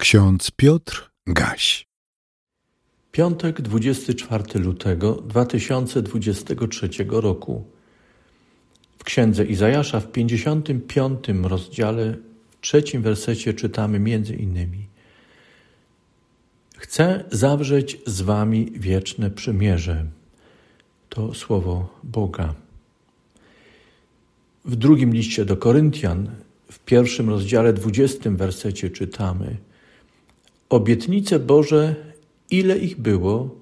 Ksiądz Piotr Gaś. Piątek 24 lutego 2023 roku. W księdze Izajasza w 55 rozdziale, w trzecim wersecie czytamy między innymi: Chcę zawrzeć z wami wieczne przymierze. To słowo Boga. W drugim liście do Koryntian, w pierwszym rozdziale, dwudziestym wersecie czytamy: Obietnice Boże, ile ich było,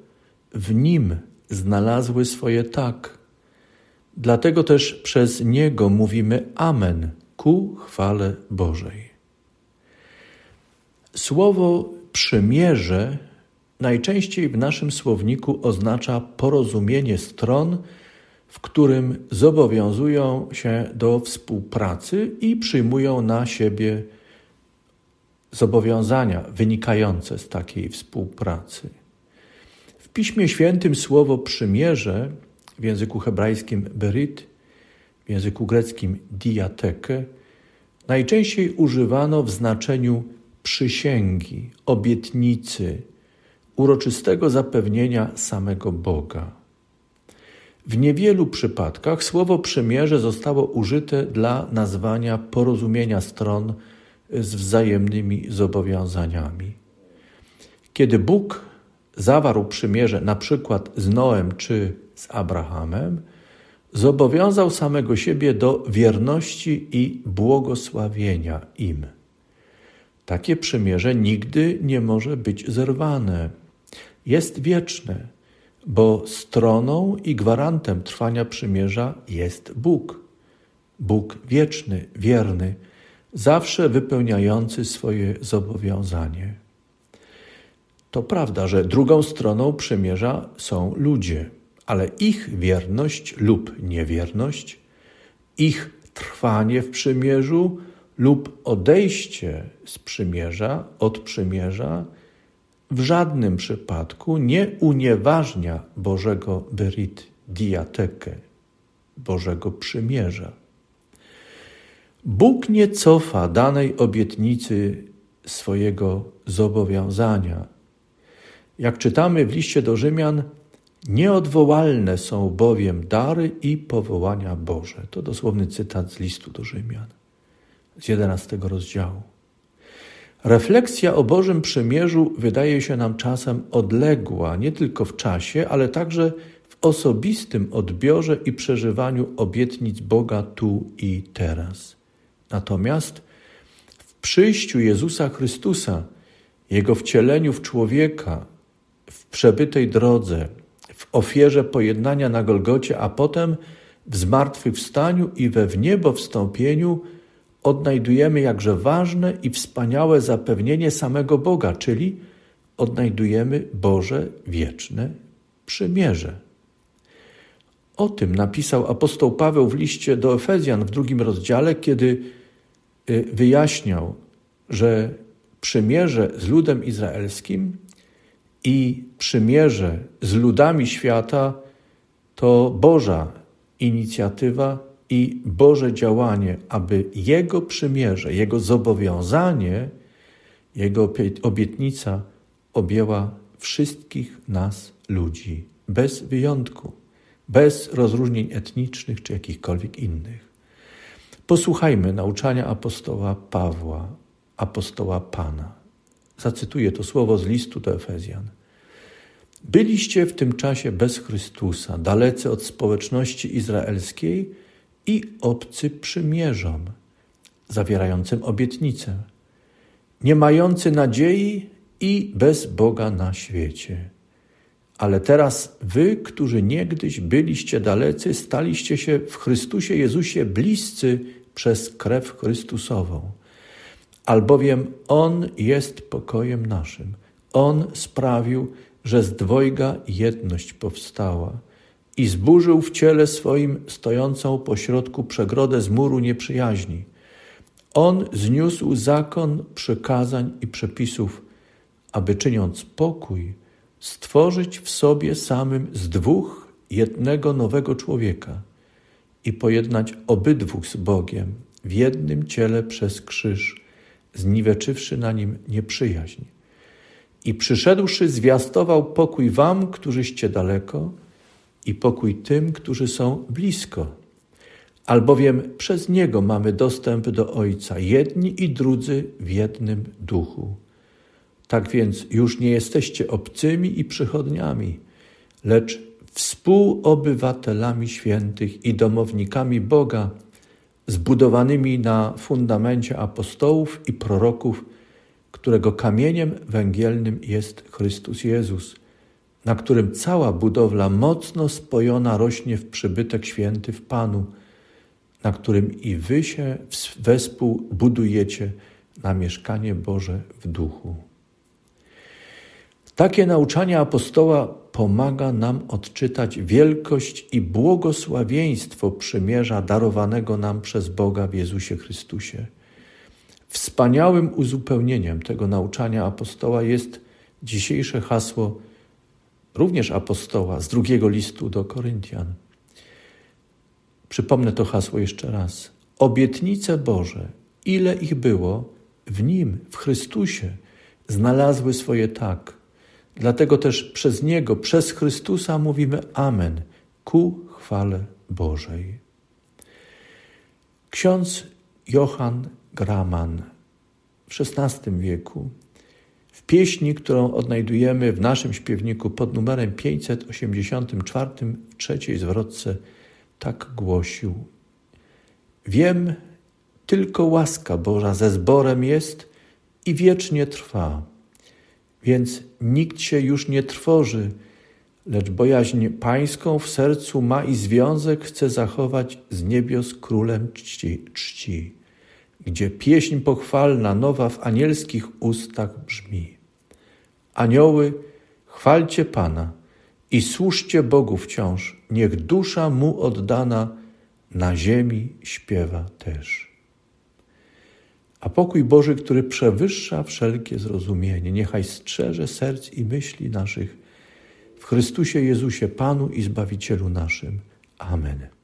w Nim znalazły swoje tak. Dlatego też przez Niego mówimy Amen ku chwale Bożej. Słowo przymierze najczęściej w naszym słowniku oznacza porozumienie stron, w którym zobowiązują się do współpracy i przyjmują na siebie zobowiązania wynikające z takiej współpracy. W Piśmie Świętym słowo przymierze w języku hebrajskim berit, w języku greckim diateke najczęściej używano w znaczeniu przysięgi, obietnicy, uroczystego zapewnienia samego Boga. W niewielu przypadkach słowo przymierze zostało użyte dla nazwania porozumienia stron z wzajemnymi zobowiązaniami. Kiedy Bóg zawarł przymierze na przykład z Noem czy z Abrahamem, zobowiązał samego siebie do wierności i błogosławienia im. Takie przymierze nigdy nie może być zerwane. Jest wieczne, bo stroną i gwarantem trwania przymierza jest Bóg. Bóg wieczny, wierny, zawsze wypełniający swoje zobowiązanie. To prawda, że drugą stroną przymierza są ludzie, ale ich wierność lub niewierność, ich trwanie w przymierzu lub odejście z przymierza, od przymierza, w żadnym przypadku nie unieważnia Bożego berit diatekę, Bożego przymierza. Bóg nie cofa danej obietnicy swojego zobowiązania. Jak czytamy w liście do Rzymian, nieodwołalne są bowiem dary i powołania Boże. To dosłowny cytat z listu do Rzymian z 11 rozdziału. Refleksja o Bożym Przymierzu wydaje się nam czasem odległa nie tylko w czasie, ale także w osobistym odbiorze i przeżywaniu obietnic Boga tu i teraz. Natomiast w przyjściu Jezusa Chrystusa, Jego wcieleniu w człowieka, w przebytej drodze, w ofierze pojednania na Golgocie, a potem w zmartwychwstaniu i we wniebo wstąpieniu odnajdujemy jakże ważne i wspaniałe zapewnienie samego Boga, czyli odnajdujemy Boże wieczne przymierze. O tym napisał apostoł Paweł w liście do Efezjan w drugim rozdziale, kiedy wyjaśniał, że przymierze z ludem izraelskim i przymierze z ludami świata to Boża inicjatywa i Boże działanie, aby Jego przymierze, Jego zobowiązanie, Jego obietnica objęła wszystkich nas ludzi, bez wyjątku, bez rozróżnień etnicznych czy jakichkolwiek innych. Posłuchajmy nauczania apostoła Pawła, apostoła Pana. Zacytuję to słowo z listu do Efezjan. Byliście w tym czasie bez Chrystusa, dalecy od społeczności izraelskiej i obcy przymierzom, zawierającym obietnicę, nie mający nadziei i bez Boga na świecie. Ale teraz wy, którzy niegdyś byliście dalecy, staliście się w Chrystusie Jezusie bliscy przez krew Chrystusową. Albowiem On jest pokojem naszym. On sprawił, że z dwojga jedność powstała i zburzył w ciele swoim stojącą pośrodku przegrodę z muru nieprzyjaźni. On zniósł zakon przykazań i przepisów, aby czyniąc pokój, stworzyć w sobie samym z dwóch jednego nowego człowieka i pojednać obydwóch z Bogiem w jednym ciele przez krzyż, zniweczywszy na nim nieprzyjaźń. I przyszedłszy, zwiastował pokój wam, którzyście daleko, i pokój tym, którzy są blisko. Albowiem przez Niego mamy dostęp do Ojca, jedni i drudzy w jednym duchu. Tak więc już nie jesteście obcymi i przychodniami, lecz współobywatelami świętych i domownikami Boga, zbudowanymi na fundamencie apostołów i proroków, którego kamieniem węgielnym jest Chrystus Jezus, na którym cała budowla mocno spojona rośnie w przybytek święty w Panu, na którym i wy się wespół budujecie na mieszkanie Boże w duchu. Takie nauczanie apostoła pomaga nam odczytać wielkość i błogosławieństwo przymierza darowanego nam przez Boga w Jezusie Chrystusie. Wspaniałym uzupełnieniem tego nauczania apostoła jest dzisiejsze hasło, również apostoła z drugiego listu do Koryntian. Przypomnę to hasło jeszcze raz. Obietnice Boże, ile ich było, w Nim, w Chrystusie, znalazły swoje tak. Dlatego też przez Niego, przez Chrystusa mówimy Amen ku chwale Bożej. Ksiądz Johann Graman w XVI wieku w pieśni, którą odnajdujemy w naszym śpiewniku pod numerem 584 w trzeciej zwrotce, tak głosił: Wiem, tylko łaska Boża ze zborem jest i wiecznie trwa, więc nikt się już nie trwoży, lecz bojaźń pańską w sercu ma i związek chce zachować z niebios królem czci. czci gdzie pieśń pochwalna nowa w anielskich ustach brzmi. Anioły, chwalcie Pana i służcie Bogu wciąż, niech dusza Mu oddana na ziemi śpiewa też. A pokój Boży, który przewyższa wszelkie zrozumienie, niechaj strzeże serc i myśli naszych w Chrystusie Jezusie, Panu i Zbawicielu naszym. Amen.